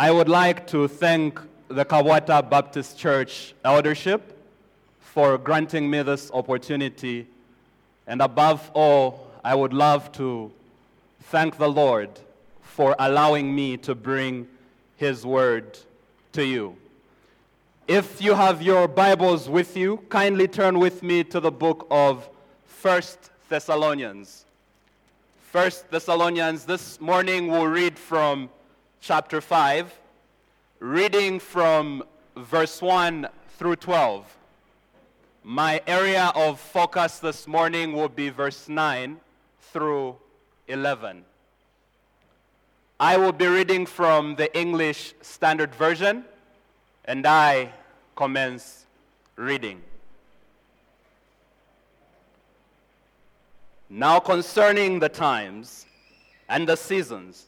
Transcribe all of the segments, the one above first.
I would like to thank the Kabwata Baptist Church eldership for granting me this opportunity. And above all, I would love to thank the Lord for allowing me to bring His word to you. If you have your Bibles with you, kindly turn with me to the book of First Thessalonians. First Thessalonians, this morning we'll read from chapter 5, reading from verse 1 through 12. My area of focus this morning will be verse 9 through 11. I will be reading from the English Standard Version, and I commence reading. Now, concerning the times and the seasons,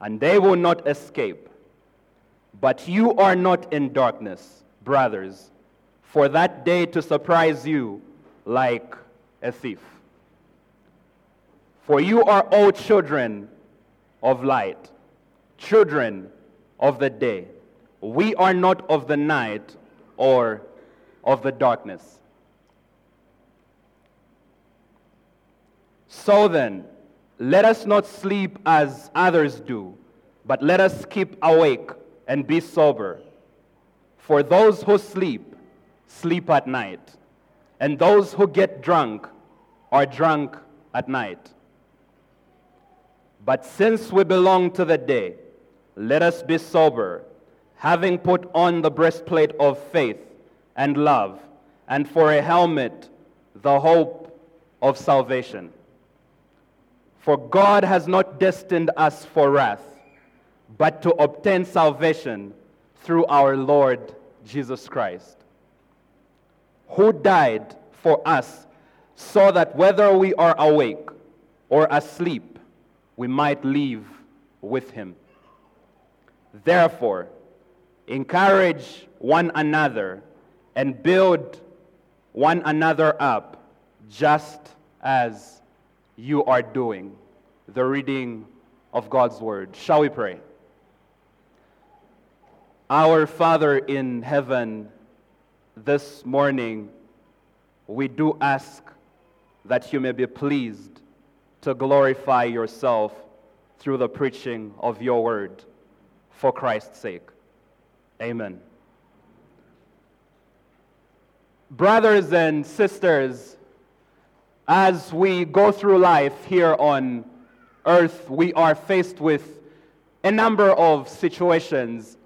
and they will not escape. But you are not in darkness, brothers, for that day to surprise you like a thief. For you are all children of light, children of the day. We are not of the night or of the darkness. So then, let us not sleep as others do, but let us keep awake and be sober. For those who sleep, sleep at night, and those who get drunk are drunk at night. But since we belong to the day, let us be sober, having put on the breastplate of faith and love, and for a helmet, the hope of salvation. For God has not destined us for wrath, but to obtain salvation through our Lord Jesus Christ, who died for us so that whether we are awake or asleep, we might live with him. Therefore, encourage one another and build one another up just as you are doing the reading of God's word. Shall we pray? Our Father in heaven, this morning we do ask that you may be pleased to glorify yourself through the preaching of your word for Christ's sake. Amen. Brothers and sisters, as we go through life here on earth, we are faced with a number of situations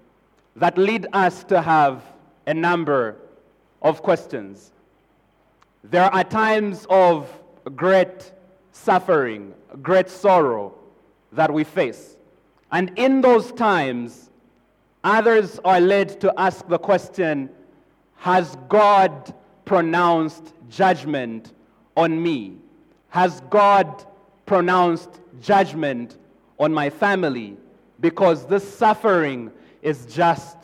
that lead us to have a number of questions. There are times of great suffering, great sorrow that we face. And in those times, others are led to ask the question Has God pronounced judgment on me? Has God pronounced judgment on my family because this suffering is just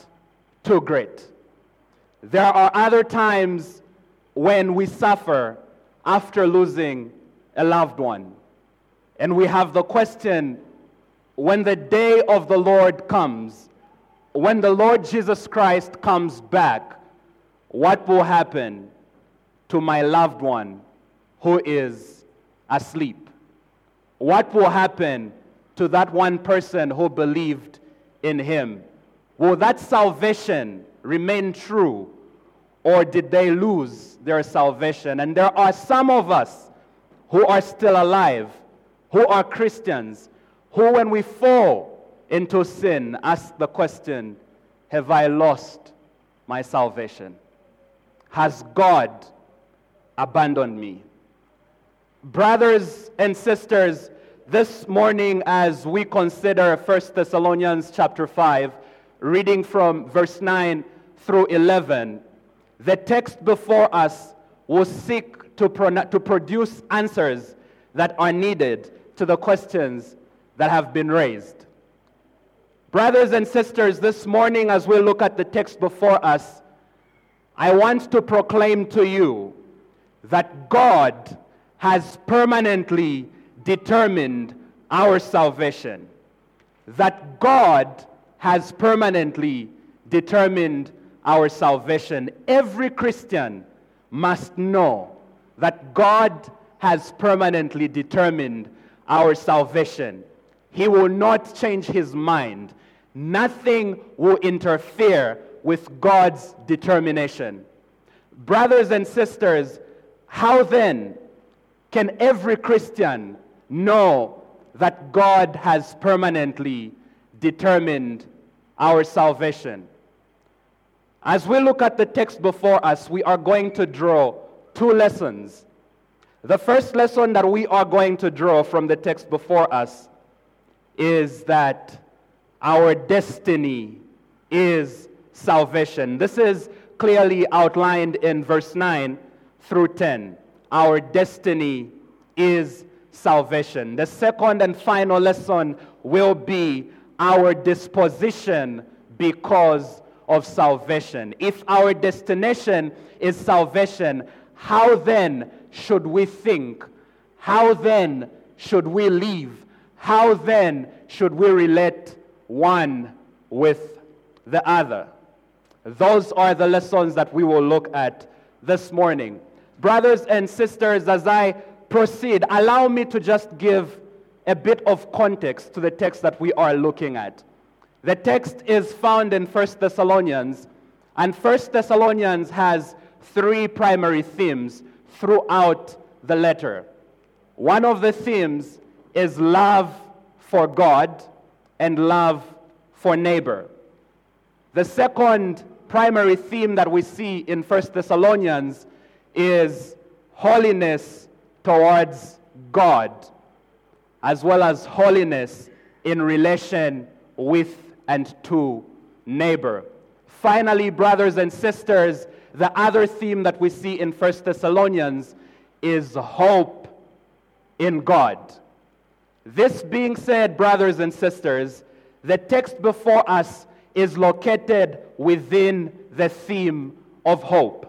too great? There are other times when we suffer after losing a loved one. And we have the question when the day of the Lord comes, when the Lord Jesus Christ comes back, what will happen to my loved one who is asleep? What will happen to that one person who believed in him? Will that salvation remain true or did they lose their salvation? And there are some of us who are still alive, who are Christians, who, when we fall into sin, ask the question Have I lost my salvation? Has God abandoned me? Brothers and sisters, this morning as we consider 1 Thessalonians chapter 5, reading from verse 9 through 11, the text before us will seek to, pro- to produce answers that are needed to the questions that have been raised. Brothers and sisters, this morning as we look at the text before us, I want to proclaim to you that God has permanently determined our salvation. That God has permanently determined our salvation. Every Christian must know that God has permanently determined our salvation. He will not change his mind. Nothing will interfere with God's determination. Brothers and sisters, how then can every Christian know that God has permanently determined our salvation? As we look at the text before us, we are going to draw two lessons. The first lesson that we are going to draw from the text before us is that our destiny is salvation. This is clearly outlined in verse 9 through 10. Our destiny is salvation. The second and final lesson will be our disposition because of salvation. If our destination is salvation, how then should we think? How then should we live? How then should we relate one with the other? Those are the lessons that we will look at this morning. Brothers and sisters, as I proceed, allow me to just give a bit of context to the text that we are looking at. The text is found in 1 Thessalonians, and 1 Thessalonians has three primary themes throughout the letter. One of the themes is love for God and love for neighbor. The second primary theme that we see in 1 Thessalonians is holiness towards God, as well as holiness in relation with and to neighbor. Finally, brothers and sisters, the other theme that we see in 1 Thessalonians is hope in God. This being said, brothers and sisters, the text before us is located within the theme of hope.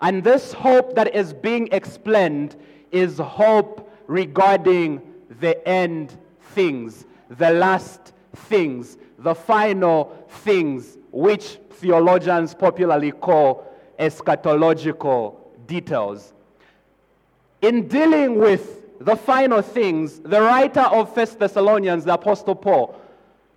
And this hope that is being explained is hope regarding the end things, the last things, the final things, which theologians popularly call eschatological details. In dealing with the final things, the writer of First Thessalonians, the Apostle Paul,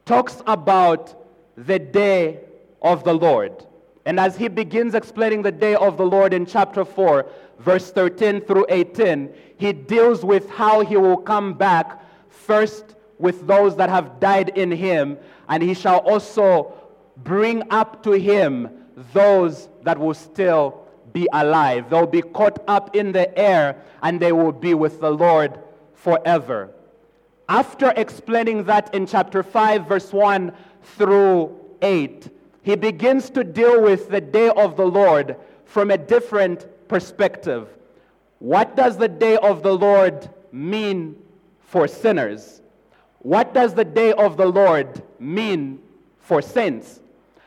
talks about the day of the Lord. And as he begins explaining the day of the Lord in chapter 4, verse 13 through 18, he deals with how he will come back first with those that have died in him, and he shall also bring up to him those that will still be alive. They'll be caught up in the air, and they will be with the Lord forever. After explaining that in chapter 5, verse 1 through 8, he begins to deal with the day of the Lord from a different perspective. What does the day of the Lord mean for sinners? What does the day of the Lord mean for saints?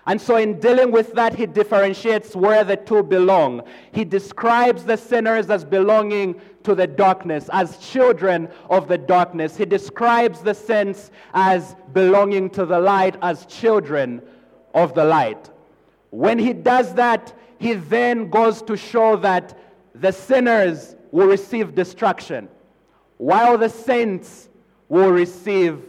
And so, in dealing with that, he differentiates where the two belong. He describes the sinners as belonging to the darkness, as children of the darkness. He describes the saints as belonging to the light, as children of the light. When he does that, he then goes to show that the sinners will receive destruction, while the saints will receive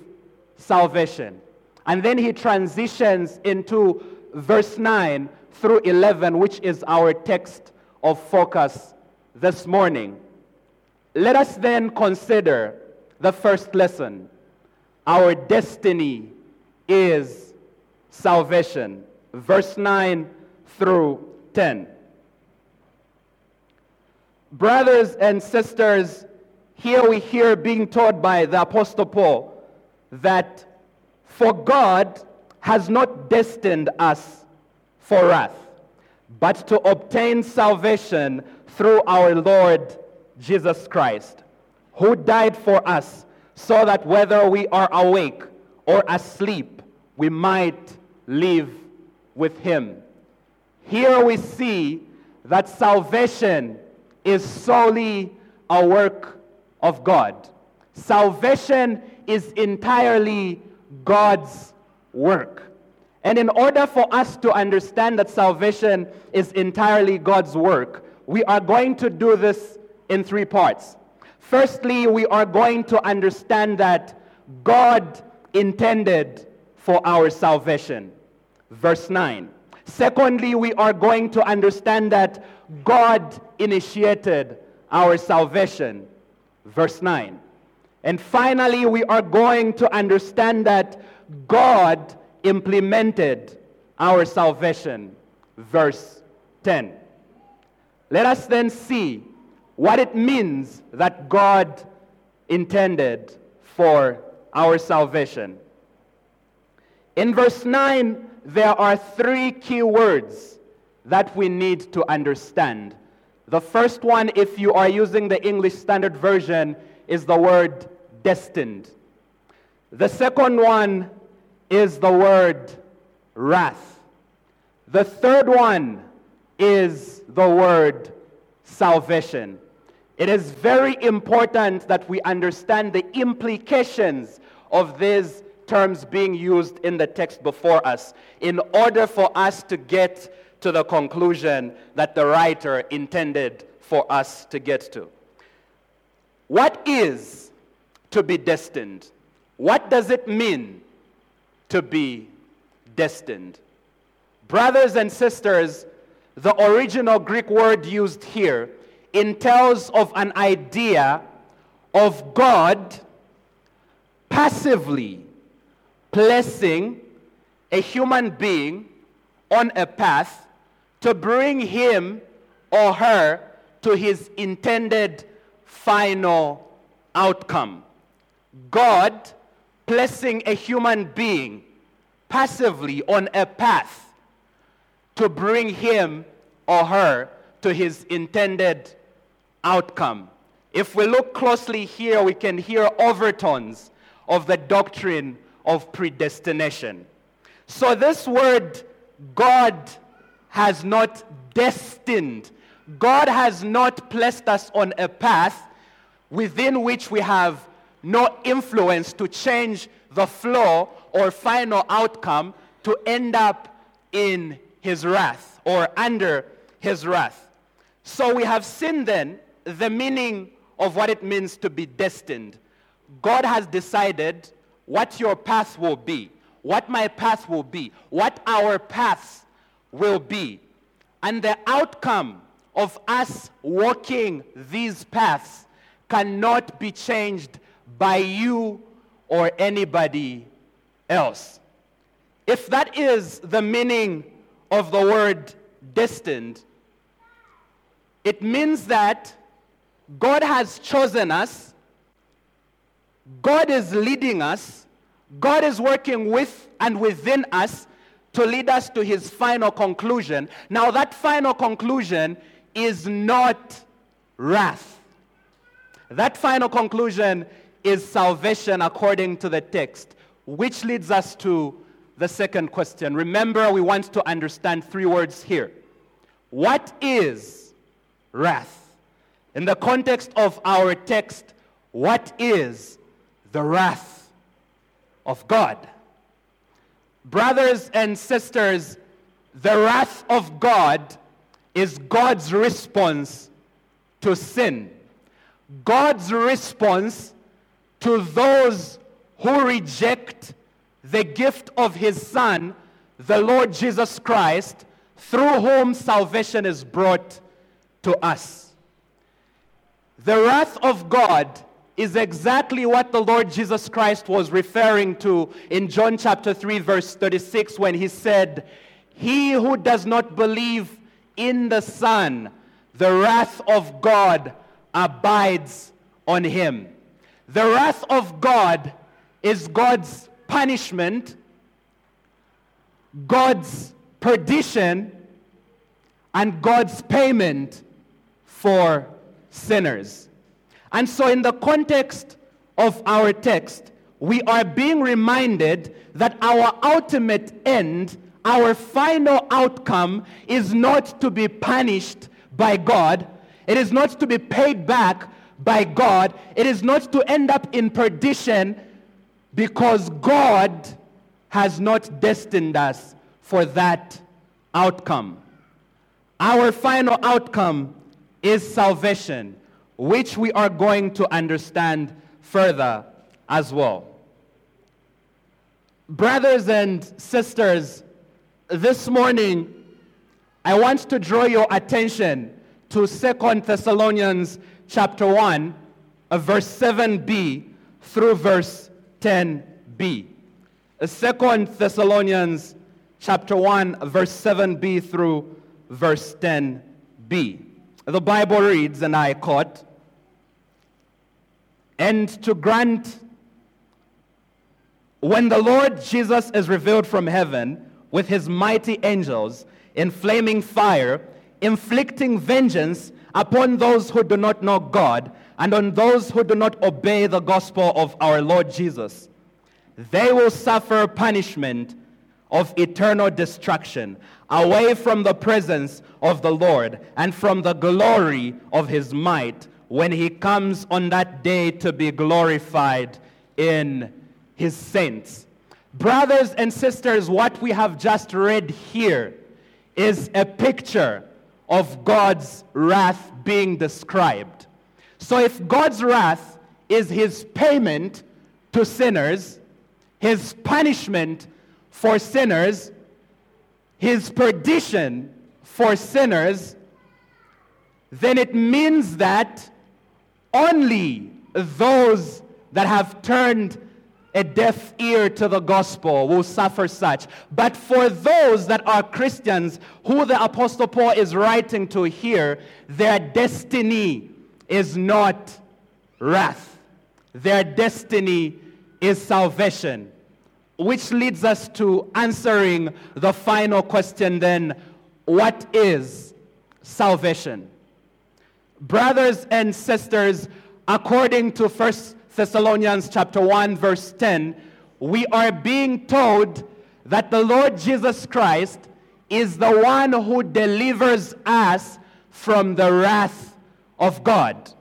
salvation. And then he transitions into verse 9 through 11, which is our text of focus this morning. Let us then consider the first lesson. Our destiny is salvation. Verse 9 through 10. Brothers and sisters, here we hear being taught by the Apostle Paul that for God has not destined us for wrath, but to obtain salvation through our Lord Jesus Christ, who died for us, so that whether we are awake or asleep, we might live with him. Here we see that salvation is solely a work of God. Salvation is entirely God's work. And in order for us to understand that salvation is entirely God's work, we are going to do this in three parts. Firstly, we are going to understand that God intended for our salvation. Verse 9. Secondly, we are going to understand that God initiated our salvation. Verse 9. And finally, we are going to understand that God implemented our salvation. Verse 10. Let us then see what it means that God intended for our salvation. In verse 9, there are three key words that we need to understand. The first one, if you are using the English Standard Version, is the word destined. The second one is the word wrath. The third one is the word salvation. It is very important that we understand the implications of these terms being used in the text before us in order for us to get to the conclusion that the writer intended for us to get to. What is to be destined? What does it mean to be destined? Brothers and sisters, the original Greek word used here entails of an idea of God passively placing a human being on a path to bring him or her to his intended final outcome. God placing a human being passively on a path to bring him or her to his intended outcome. If we look closely here, we can hear overtones of the doctrine of predestination. So, this word, God has not destined, God has not placed us on a path within which we have no influence to change the flow or final outcome to end up in his wrath or under his wrath. So we have seen then the meaning of what it means to be destined. God has decided what your path will be, what my path will be, what our path will be. And the outcome of us walking these paths cannot be changed by you or anybody else. If that is the meaning of the word destined, it means that God has chosen us God is leading us, God is working with and within us to lead us to his final conclusion. Now, that final conclusion is not wrath. That final conclusion is salvation according to the text, which leads us to the second question. Remember, we want to understand three words here. What is wrath? In the context of our text, what is the wrath of God. Brothers and sisters, the wrath of God is God's response to sin. God's response to those who reject the gift of his Son, the Lord Jesus Christ, through whom salvation is brought to us. The wrath of God is exactly what the Lord Jesus Christ was referring to in John chapter 3, verse 36, when he said, He who does not believe in the Son, the wrath of God abides on him. The wrath of God is God's punishment, God's perdition, and God's payment for sinners. And so, in the context of our text, we are being reminded that our ultimate end, our final outcome, is not to be punished by God. It is not to be paid back by God. It is not to end up in perdition because God has not destined us for that outcome. Our final outcome is salvation, which we are going to understand further as well. Brothers and sisters, this morning I want to draw your attention to 2 Thessalonians chapter 1, uh, verse 7b through verse 10b. 2 Thessalonians chapter 1, verse 7b through verse 10b. The Bible reads, and I quote, and to grant when the Lord Jesus is revealed from heaven with his mighty angels in flaming fire, inflicting vengeance upon those who do not know God and on those who do not obey the gospel of our Lord Jesus. They will suffer punishment of eternal destruction away from the presence of the Lord and from the glory of his might when he comes on that day to be glorified in his saints. Brothers and sisters, what we have just read here is a picture of God's wrath being described. So, if God's wrath is his payment to sinners, his punishment for sinners, his perdition for sinners, then it means that only those that have turned a deaf ear to the gospel will suffer such. But for those that are Christians, who the Apostle Paul is writing to here, their destiny is not wrath, their destiny is salvation. Which leads us to answering the final question then what is salvation? Brothers and sisters, according to First Thessalonians chapter 1 verse 10, we are being told that the Lord Jesus Christ is the one who delivers us from the wrath of God.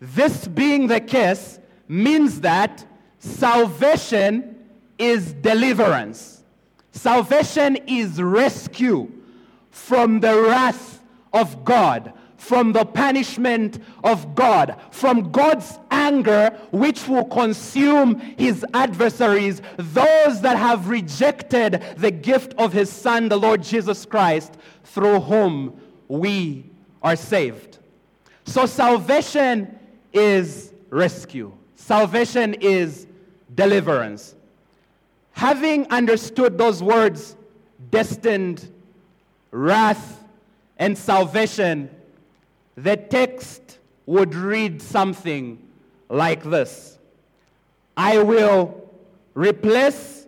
This being the case means that salvation is deliverance. Salvation is rescue from the wrath of God from the punishment of God, from God's anger, which will consume his adversaries, those that have rejected the gift of his Son, the Lord Jesus Christ, through whom we are saved. So, salvation is rescue, salvation is deliverance. Having understood those words, destined, wrath, and salvation, the text would read something like this I will replace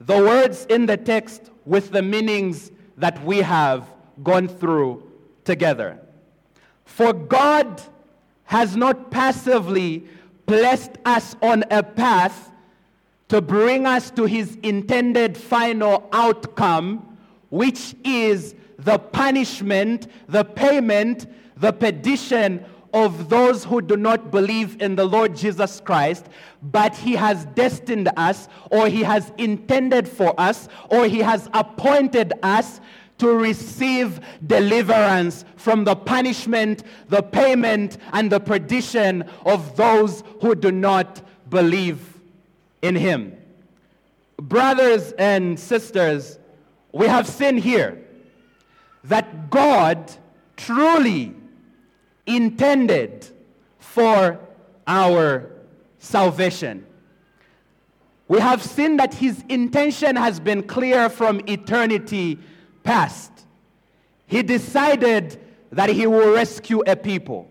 the words in the text with the meanings that we have gone through together. For God has not passively placed us on a path to bring us to his intended final outcome, which is the punishment, the payment, the perdition of those who do not believe in the Lord Jesus Christ, but He has destined us, or He has intended for us, or He has appointed us to receive deliverance from the punishment, the payment, and the perdition of those who do not believe in Him. Brothers and sisters, we have seen here that God truly intended for our salvation. We have seen that his intention has been clear from eternity past. He decided that he will rescue a people.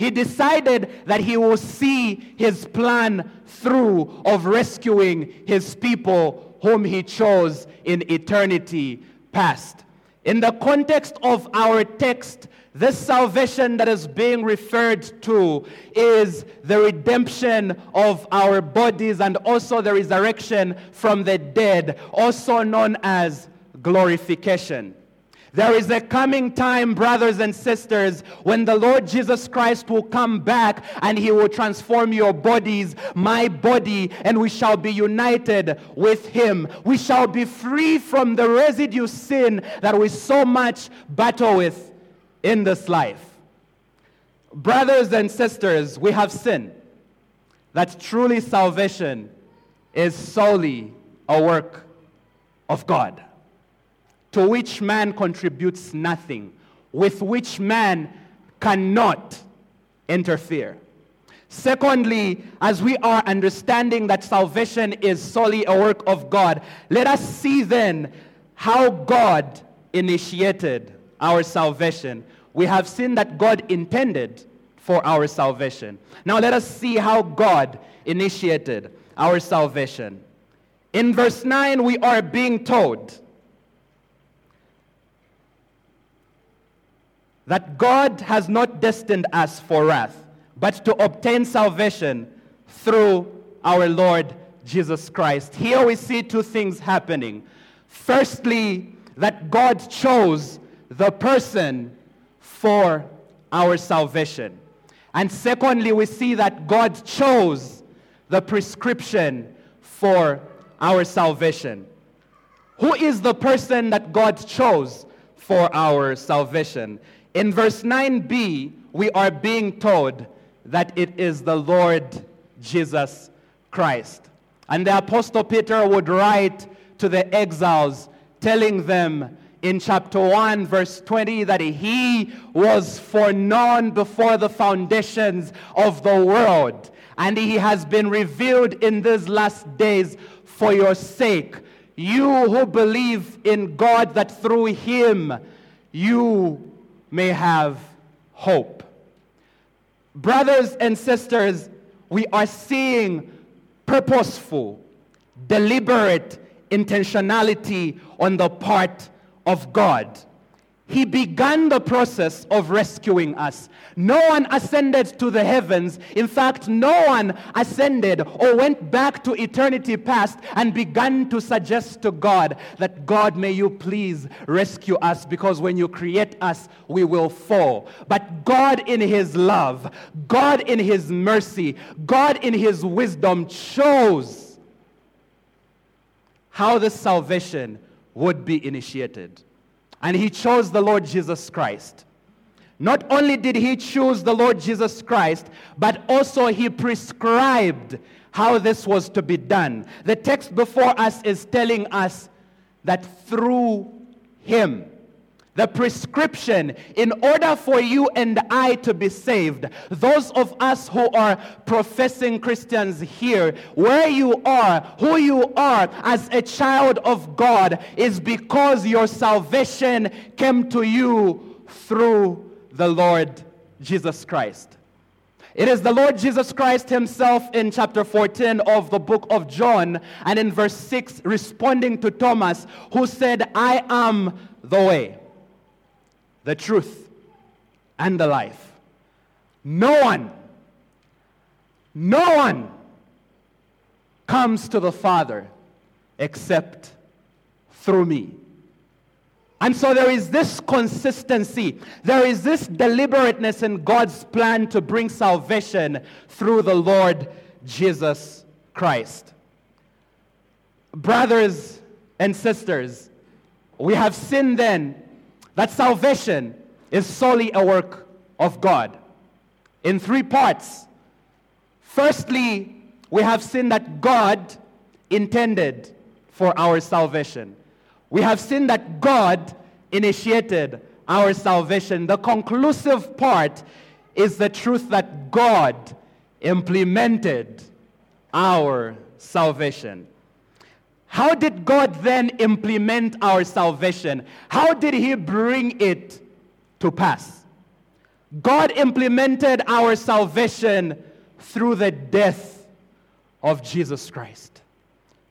He decided that he will see his plan through of rescuing his people whom he chose in eternity past. In the context of our text, this salvation that is being referred to is the redemption of our bodies and also the resurrection from the dead, also known as glorification. There is a coming time, brothers and sisters, when the Lord Jesus Christ will come back and he will transform your bodies, my body, and we shall be united with him. We shall be free from the residue sin that we so much battle with in this life. Brothers and sisters, we have sinned. That truly salvation is solely a work of God to which man contributes nothing, with which man cannot interfere. Secondly, as we are understanding that salvation is solely a work of God, let us see then how God initiated our salvation. We have seen that God intended for our salvation. Now let us see how God initiated our salvation. In verse 9, we are being told that God has not destined us for wrath, but to obtain salvation through our Lord Jesus Christ. Here we see two things happening. Firstly, that God chose the person for our salvation. And secondly, we see that God chose the prescription for our salvation. Who is the person that God chose for our salvation? In verse 9b, we are being told that it is the Lord Jesus Christ. And the Apostle Peter would write to the exiles, telling them in chapter 1, verse 20, that he was foreknown before the foundations of the world, and he has been revealed in these last days for your sake. You who believe in God, that through him you may have hope. Brothers and sisters, we are seeing purposeful, deliberate intentionality on the part of God. He began the process of rescuing us. No one ascended to the heavens. In fact, no one ascended or went back to eternity past and began to suggest to God that, God, may you please rescue us because when you create us, we will fall. But God, in His love, God, in His mercy, God, in His wisdom, chose how the salvation would be initiated. And he chose the Lord Jesus Christ. Not only did he choose the Lord Jesus Christ, but also he prescribed how this was to be done. The text before us is telling us that through him, the prescription in order for you and I to be saved. Those of us who are professing Christians here, where you are, who you are as a child of God, is because your salvation came to you through the Lord Jesus Christ. It is the Lord Jesus Christ Himself in chapter 14 of the book of John and in verse 6 responding to Thomas, who said, I am the way the truth, and the life. No one, no one comes to the Father except through me. And so there is this consistency, there is this deliberateness in God's plan to bring salvation through the Lord Jesus Christ. Brothers and sisters, we have sinned then that salvation is solely a work of God in three parts. Firstly, we have seen that God intended for our salvation. We have seen that God initiated our salvation. The conclusive part is the truth that God implemented our salvation. How did God then implement our salvation? How did He bring it to pass? God implemented our salvation through the death of Jesus Christ,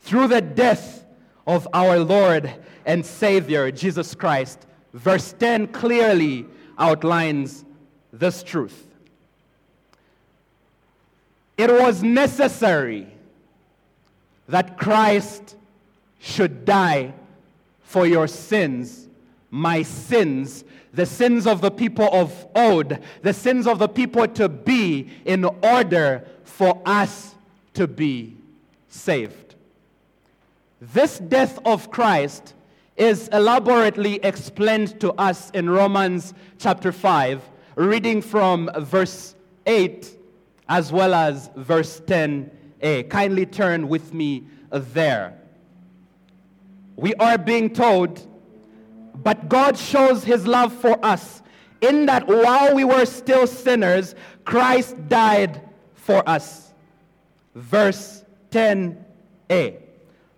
through the death of our Lord and Savior, Jesus Christ. Verse 10 clearly outlines this truth. It was necessary that Christ should die for your sins, my sins, the sins of the people of old, the sins of the people to be, in order for us to be saved. This death of Christ is elaborately explained to us in Romans chapter 5, reading from verse 8 as well as verse 10a. Kindly turn with me there. We are being told but God shows his love for us in that while we were still sinners, Christ died for us. Verse 10a.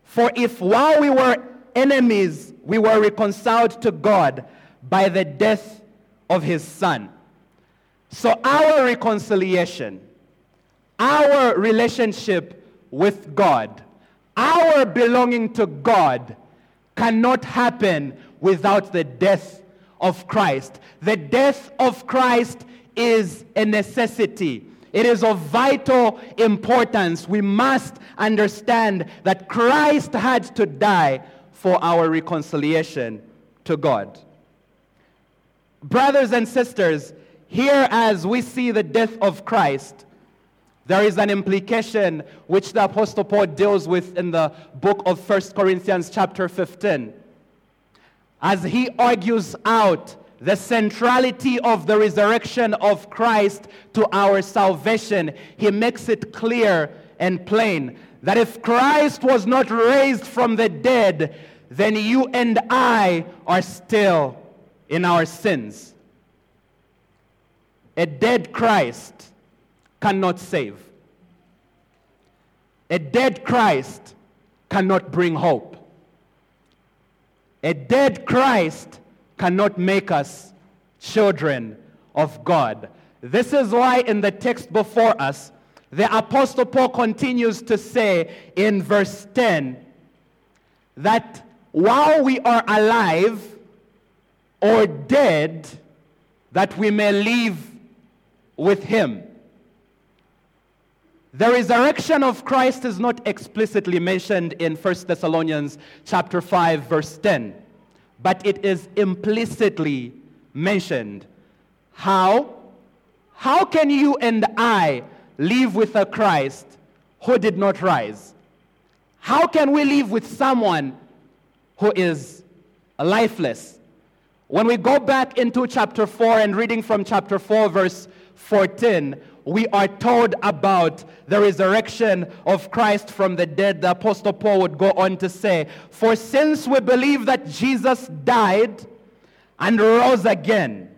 For if while we were enemies, we were reconciled to God by the death of his Son. So our reconciliation, our relationship with God, our belonging to God cannot happen without the death of Christ. The death of Christ is a necessity. It is of vital importance. We must understand that Christ had to die for our reconciliation to God. Brothers and sisters, here as we see the death of Christ, there is an implication which the Apostle Paul deals with in the book of 1 Corinthians, chapter 15 as he argues out the centrality of the resurrection of Christ to our salvation, he makes it clear and plain that if Christ was not raised from the dead, then you and I are still in our sins. A dead Christ cannot save. A dead Christ cannot bring hope. A dead Christ cannot make us children of God. This is why in the text before us, the Apostle Paul continues to say in verse 10 that while we are alive or dead, that we may live with him. The resurrection of Christ is not explicitly mentioned in 1 Thessalonians chapter 5 verse 10, but it is implicitly mentioned. How? How can you and I live with a Christ who did not rise? How can we live with someone who is lifeless? When we go back into chapter 4 and reading from chapter 4 verse 14, we are told about the resurrection of Christ from the dead, the Apostle Paul would go on to say, For since we believe that Jesus died and rose again,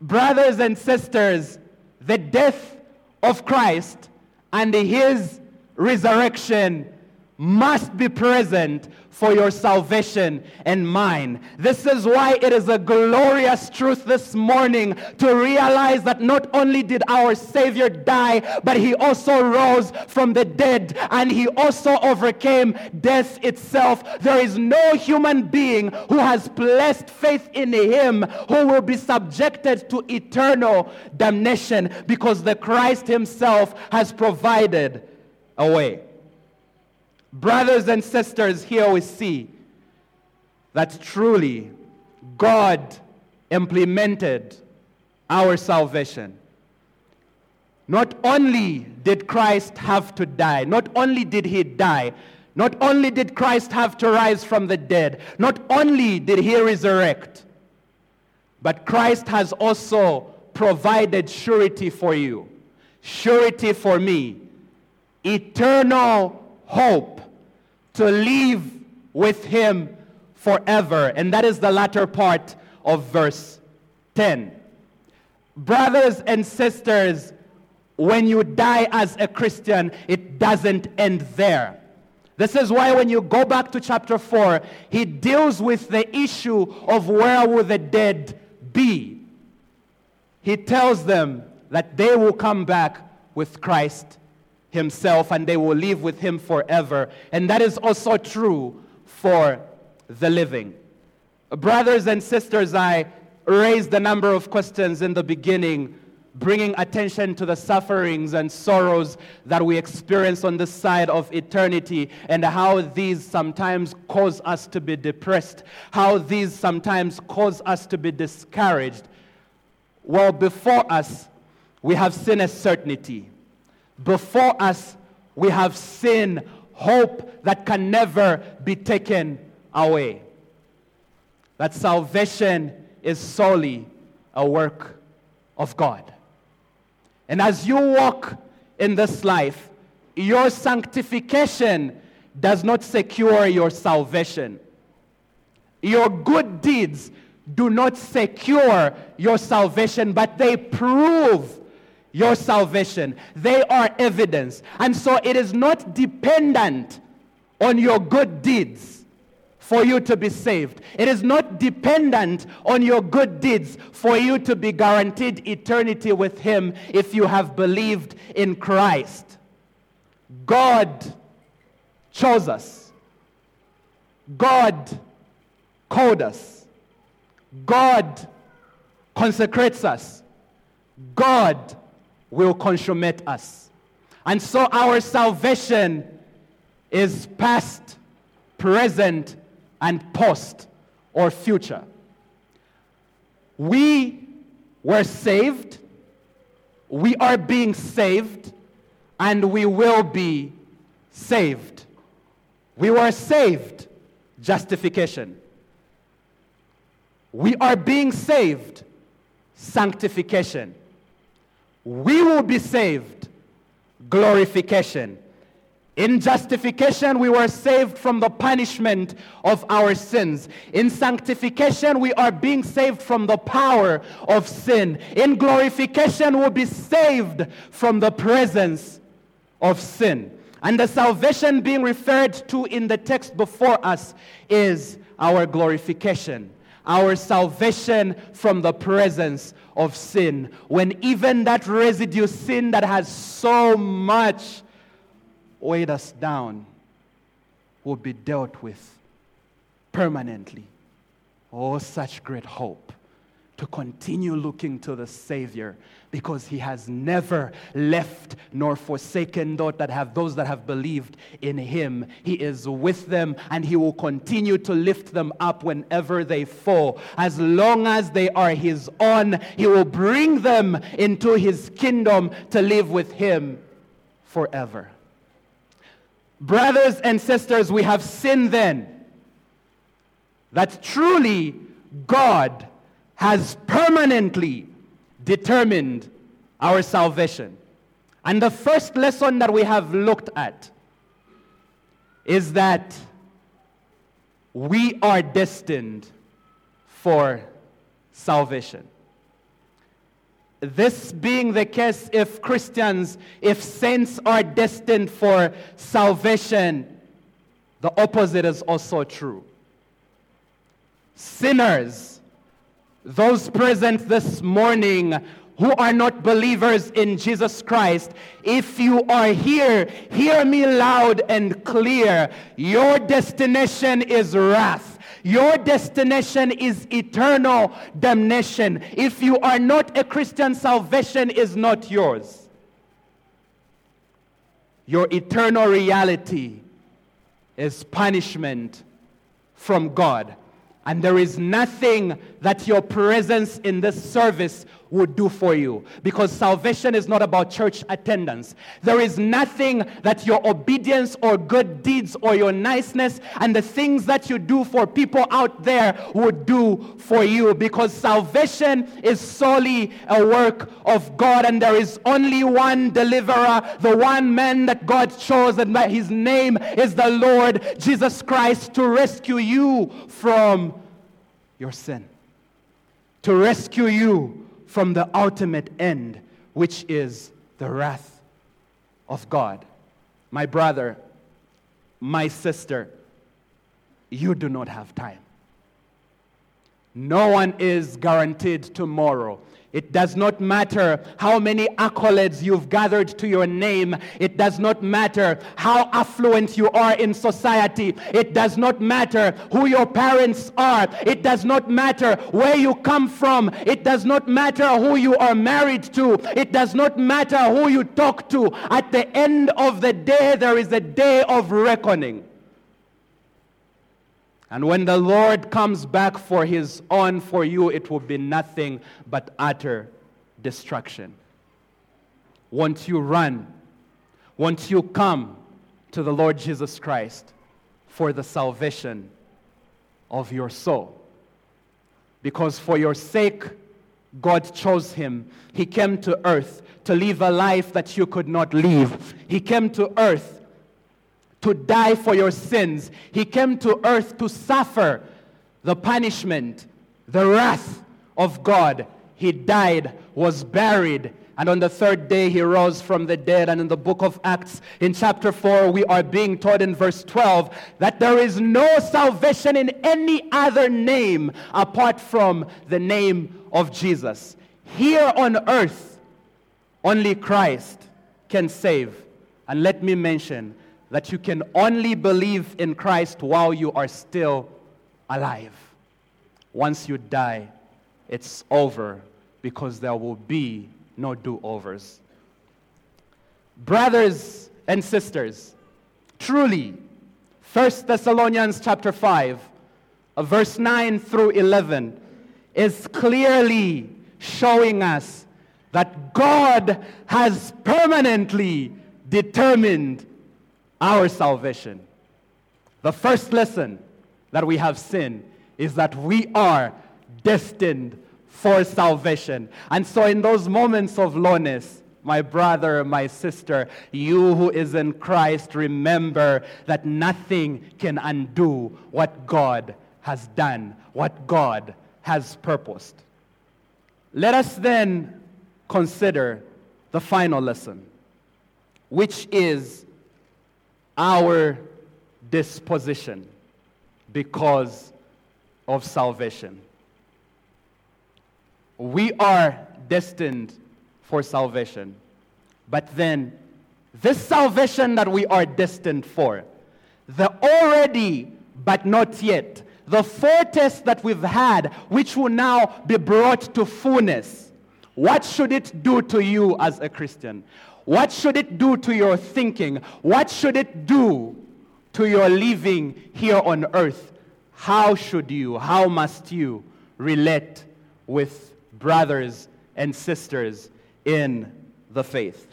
brothers and sisters, the death of Christ and his resurrection must be present for your salvation and mine. This is why it is a glorious truth this morning to realize that not only did our Savior die, but he also rose from the dead and he also overcame death itself. There is no human being who has placed faith in him who will be subjected to eternal damnation because the Christ himself has provided a way. Brothers and sisters, here we see that truly God implemented our salvation. Not only did Christ have to die, not only did he die, not only did Christ have to rise from the dead, not only did he resurrect, but Christ has also provided surety for you, surety for me, eternal hope to live with him forever. And that is the latter part of verse 10. Brothers and sisters, when you die as a Christian, it doesn't end there. This is why when you go back to chapter 4, he deals with the issue of where will the dead be. he tells them that they will come back with Christ himself and they will live with him forever. And that is also true for the living. Brothers and sisters, I raised a number of questions in the beginning, bringing attention to the sufferings and sorrows that we experience on this side of eternity and how these sometimes cause us to be depressed, how these sometimes cause us to be discouraged. Well, before us, we have seen a certainty. Before us, we have seen hope that can never be taken away. That salvation is solely a work of God. And as you walk in this life, your sanctification does not secure your salvation. Your good deeds do not secure your salvation, but they prove your salvation. They are evidence. And so it is not dependent on your good deeds for you to be saved. It is not dependent on your good deeds for you to be guaranteed eternity with Him if you have believed in Christ. God chose us, God called us, God consecrates us, God will consummate us. And so our salvation is past, present, and post or future. We were saved, we are being saved, and we will be saved. We were saved, justification. We are being saved, sanctification. We will be saved, glorification. In justification, we were saved from the punishment of our sins. In sanctification, we are being saved from the power of sin. In glorification, we'll be saved from the presence of sin. And the salvation being referred to in the text before us is our glorification, our salvation from the presence of sin. When even that residue sin that has so much weighed us down will be dealt with permanently. Oh, such great hope to continue looking to the Savior because he has never left nor forsaken those that have those that have believed in him. He is with them and he will continue to lift them up whenever they fall. As long as they are his own, he will bring them into his kingdom to live with him forever. Brothers and sisters, we have seen then that truly God has permanently determined our salvation. And the first lesson that we have looked at is that we are destined for salvation this being the case, if Christians, if saints are destined for salvation, the opposite is also true. Sinners, those present this morning who are not believers in Jesus Christ, if you are here, hear me loud and clear. Your destination is wrath. Your destination is eternal damnation. If you are not a Christian, salvation is not yours. Your eternal reality is punishment from God. And there is nothing that your presence in this service would do for you. Because salvation is not about church attendance. There is nothing that your obedience or good deeds or your niceness and the things that you do for people out there would do for you. Because salvation is solely a work of God, and there is only one deliverer, the one man that God chose, and his name is the Lord Jesus Christ to rescue you from your sin. To rescue you from the ultimate end, which is the wrath of God. My brother, my sister, you do not have time. No one is guaranteed tomorrow. It does not matter how many accolades you've gathered to your name. It does not matter how affluent you are in society. It does not matter who your parents are. It does not matter where you come from. It does not matter who you are married to. It does not matter who you talk to. At the end of the day, there is a day of reckoning. And when the Lord comes back for his own for you, it will be nothing but utter destruction. Won't you run? Won't you come to the Lord Jesus Christ for the salvation of your soul? Because for your sake, God chose him. He came to earth to live a life that you could not live. He came to earth to die for your sins. He came to earth to suffer the punishment, the wrath of God. He died, was buried, and on the third day he rose from the dead. And in the book of Acts, in chapter 4, we are being taught in verse 12 that there is no salvation in any other name apart from the name of Jesus. Here on earth, only Christ can save. And let me mention that you can only believe in Christ while you are still alive. Once you die, it's over because there will be no do overs. Brothers and sisters, truly, 1 Thessalonians chapter 5, uh, verse 9 through 11, is clearly showing us that God has permanently determined our salvation. The first lesson that we have seen is that we are destined for salvation. And so, in those moments of lowness, my brother, my sister, you who is in Christ, remember that nothing can undo what God has done, what God has purposed. Let us then consider the final lesson, which is our disposition because of salvation. We are destined for salvation. But then, this salvation that we are destined for, the already but not yet, the foretaste that we've had, which will now be brought to fullness, what should it do to you as a Christian? What should it do to your thinking? What should it do to your living here on earth? How should you, how must you relate with brothers and sisters in the faith?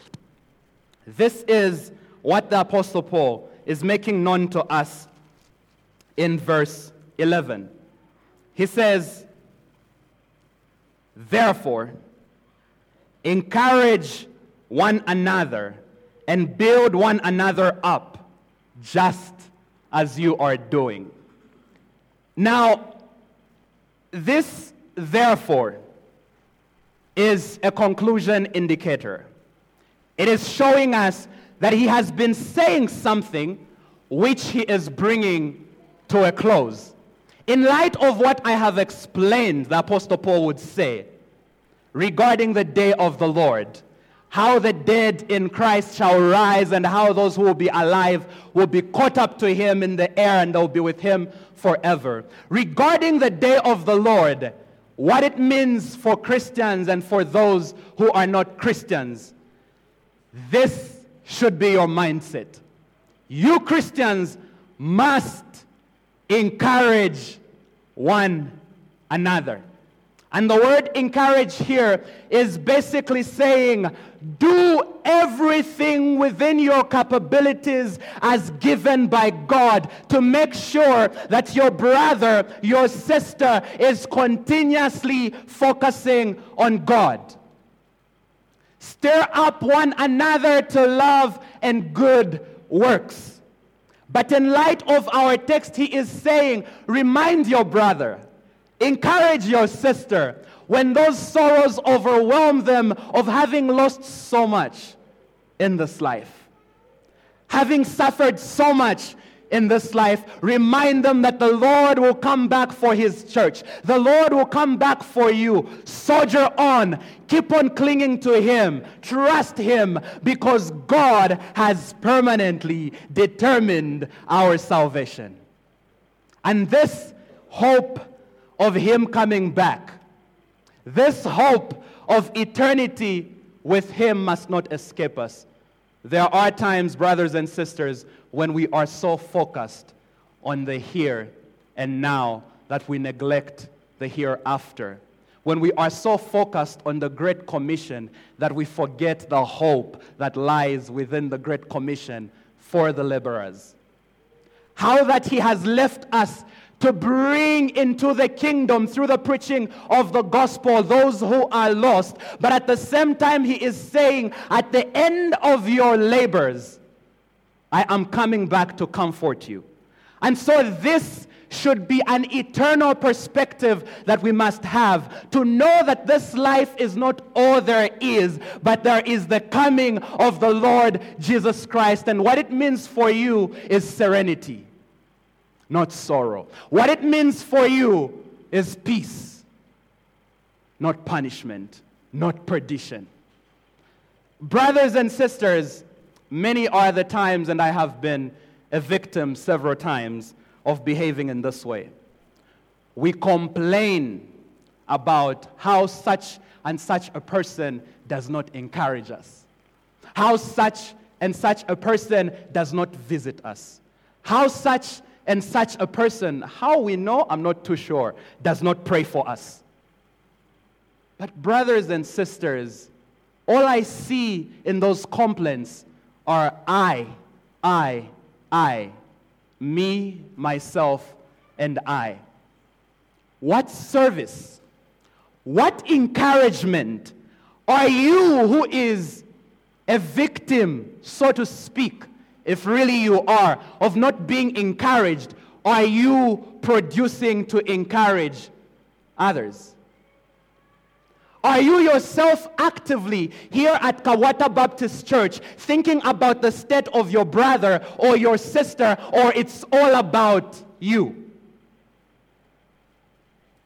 This is what the Apostle Paul is making known to us in verse 11. He says, Therefore, encourage one another and build one another up, just as you are doing. Now, this, therefore, is a conclusion indicator. It is showing us that he has been saying something which he is bringing to a close. In light of what I have explained, the Apostle Paul would say regarding the day of the Lord, how the dead in Christ shall rise, and how those who will be alive will be caught up to him in the air, and they'll be with him forever. Regarding the day of the Lord, what it means for Christians and for those who are not Christians, this should be your mindset. You Christians must encourage one another. And the word encourage here is basically saying, do everything within your capabilities as given by God to make sure that your brother, your sister is continuously focusing on God. Stir up one another to love and good works. But in light of our text, he is saying, remind your brother Encourage your sister when those sorrows overwhelm them of having lost so much in this life. Having suffered so much in this life, remind them that the Lord will come back for his church. The Lord will come back for you. Soldier on. Keep on clinging to him. Trust him because God has permanently determined our salvation. And this hope of him coming back, this hope of eternity with him must not escape us. There are times, brothers and sisters, when we are so focused on the here and now that we neglect the hereafter. When we are so focused on the Great Commission that we forget the hope that lies within the Great Commission for the laborers. How that He has left us to bring into the kingdom through the preaching of the gospel those who are lost. But at the same time, he is saying, at the end of your labors, I am coming back to comfort you. And so this should be an eternal perspective that we must have to know that this life is not all there is, but there is the coming of the Lord Jesus Christ. And what it means for you is serenity not sorrow. What it means for you is peace, not punishment, not perdition. Brothers and sisters, many are the times, and I have been a victim several times of behaving in this way. We complain about how such and such a person does not encourage us, how such and such a person does not visit us, how such and such a person, how we know, I'm not too sure, does not pray for us. But, brothers and sisters, all I see in those complaints are I, I, I, me, myself, and I. What service, what encouragement are you who is a victim, so to speak, if really you are, of not being encouraged, are you producing to encourage others? Are you yourself actively here at Kabwata Baptist Church thinking about the state of your brother or your sister, or it's all about you?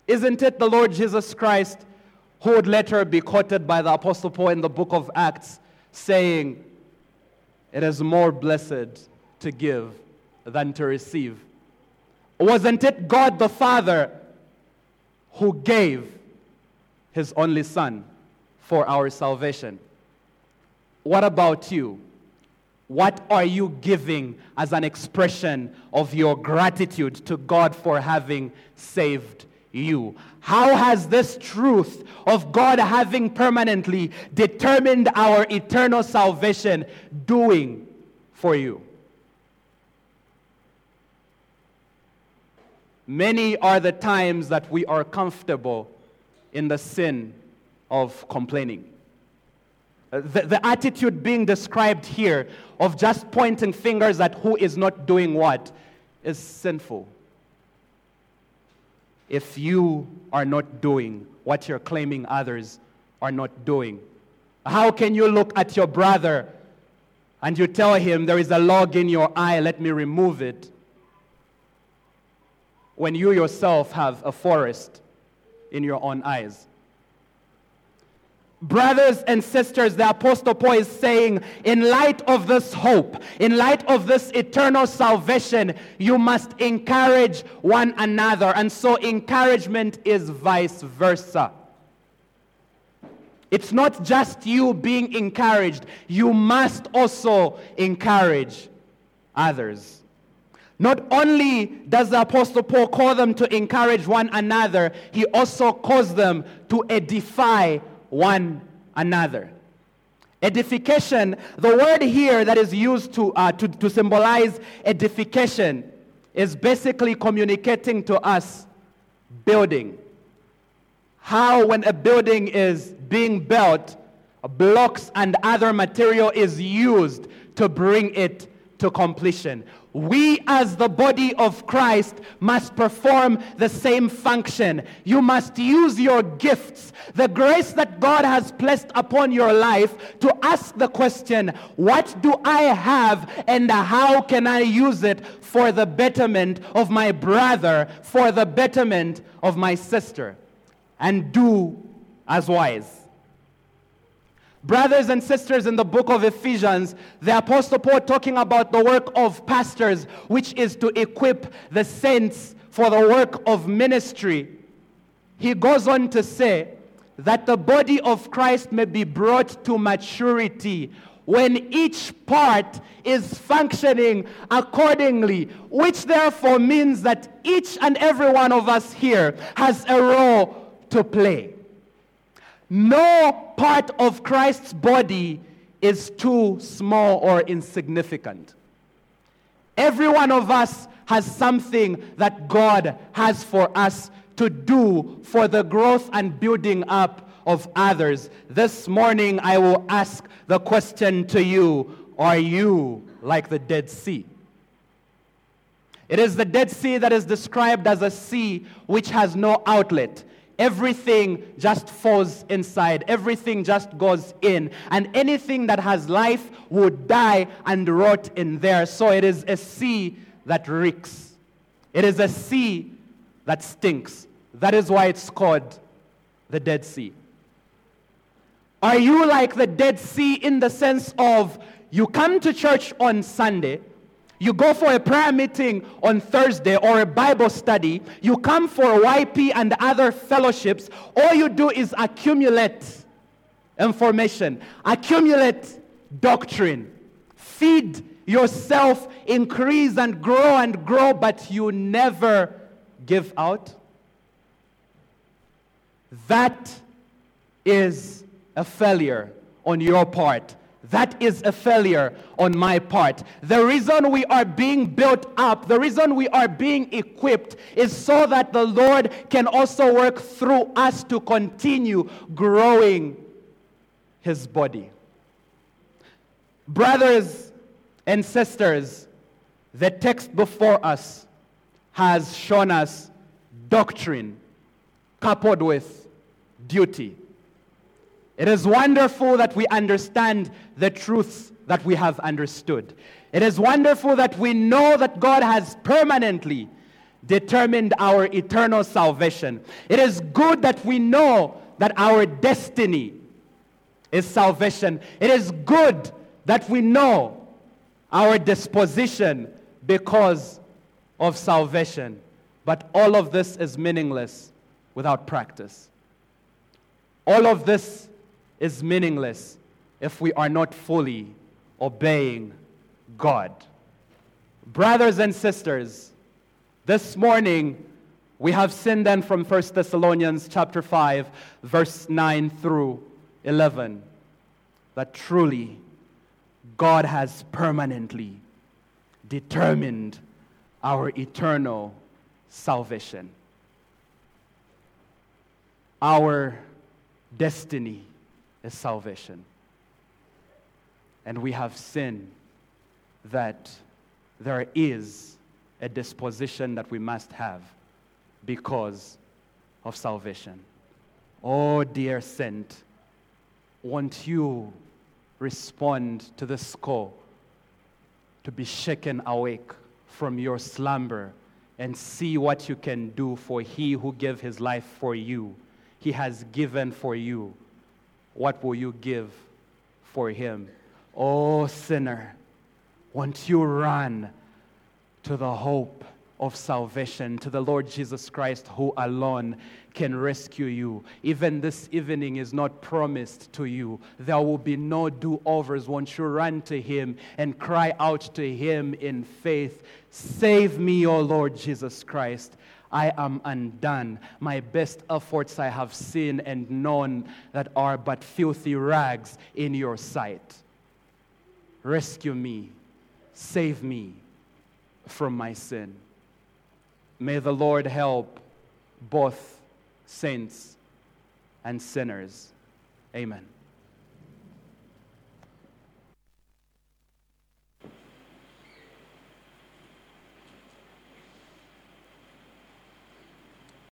Isn't it the Lord Jesus Christ who would later be quoted by the Apostle Paul in the book of Acts saying, it is more blessed to give than to receive. Wasn't it God the Father who gave his only Son for our salvation? What about you? What are you giving as an expression of your gratitude to God for having saved you? How has this truth of God having permanently determined our eternal salvation doing for you? Many are the times that we are comfortable in the sin of complaining. The, the, attitude being described here of just pointing fingers at who is not doing what is sinful if you are not doing what you're claiming others are not doing? How can you look at your brother and you tell him there is a log in your eye, let me remove it, when you yourself have a forest in your own eyes? Brothers and sisters, the Apostle Paul is saying, in light of this hope, in light of this eternal salvation, you must encourage one another. And so, encouragement is vice versa. It's not just you being encouraged, you must also encourage others. Not only does the Apostle Paul call them to encourage one another, he also calls them to edify one another. Edification, the word here that is used to, uh, to, to symbolize edification, is basically communicating to us building. How, when a building is being built, blocks and other material is used to bring it to completion. We, as the body of Christ, must perform the same function. You must use your gifts, the grace that God has placed upon your life, to ask the question what do I have and how can I use it for the betterment of my brother, for the betterment of my sister? And do as wise. Brothers and sisters, in the book of Ephesians, the Apostle Paul talking about the work of pastors, which is to equip the saints for the work of ministry. He goes on to say that the body of Christ may be brought to maturity when each part is functioning accordingly, which therefore means that each and every one of us here has a role to play. No part of Christ's body is too small or insignificant. Every one of us has something that God has for us to do for the growth and building up of others. This morning, I will ask the question to you Are you like the Dead Sea? It is the Dead Sea that is described as a sea which has no outlet. Everything just falls inside. Everything just goes in. And anything that has life would die and rot in there. So it is a sea that reeks. It is a sea that stinks. That is why it's called the Dead Sea. Are you like the Dead Sea in the sense of you come to church on Sunday, you go for a prayer meeting on Thursday or a Bible study. You come for YP and other fellowships. All you do is accumulate information, accumulate doctrine, feed yourself, increase and grow and grow, but you never give out. That is a failure on your part that is a failure on my part. The reason we are being built up, the reason we are being equipped is so that the Lord can also work through us to continue growing his body. Brothers and sisters, the text before us has shown us doctrine coupled with duty. It is wonderful that we understand the truths that we have understood. It is wonderful that we know that God has permanently determined our eternal salvation. It is good that we know that our destiny is salvation. It is good that we know our disposition because of salvation. But all of this is meaningless without practice. All of this is meaningless if we are not fully obeying God. Brothers and sisters, this morning we have seen then from 1 Thessalonians chapter 5 verse 9 through 11 that truly God has permanently determined our eternal salvation. Our destiny is salvation. And we have seen that there is a disposition that we must have because of salvation. Oh, dear saint, won't you respond to this call to be shaken awake from your slumber and see what you can do for he who gave his life for you? He has given for you what will you give for him? Oh, sinner, won't you run to the hope of salvation, to the Lord Jesus Christ, who alone can rescue you. Even this evening is not promised to you. There will be no do overs. Won't you run to Him and cry out to Him in faith? Save me, O Lord Jesus Christ. I am undone. My best efforts I have seen and known that are but filthy rags in your sight. Rescue me, save me from my sin. May the Lord help both saints and sinners. Amen.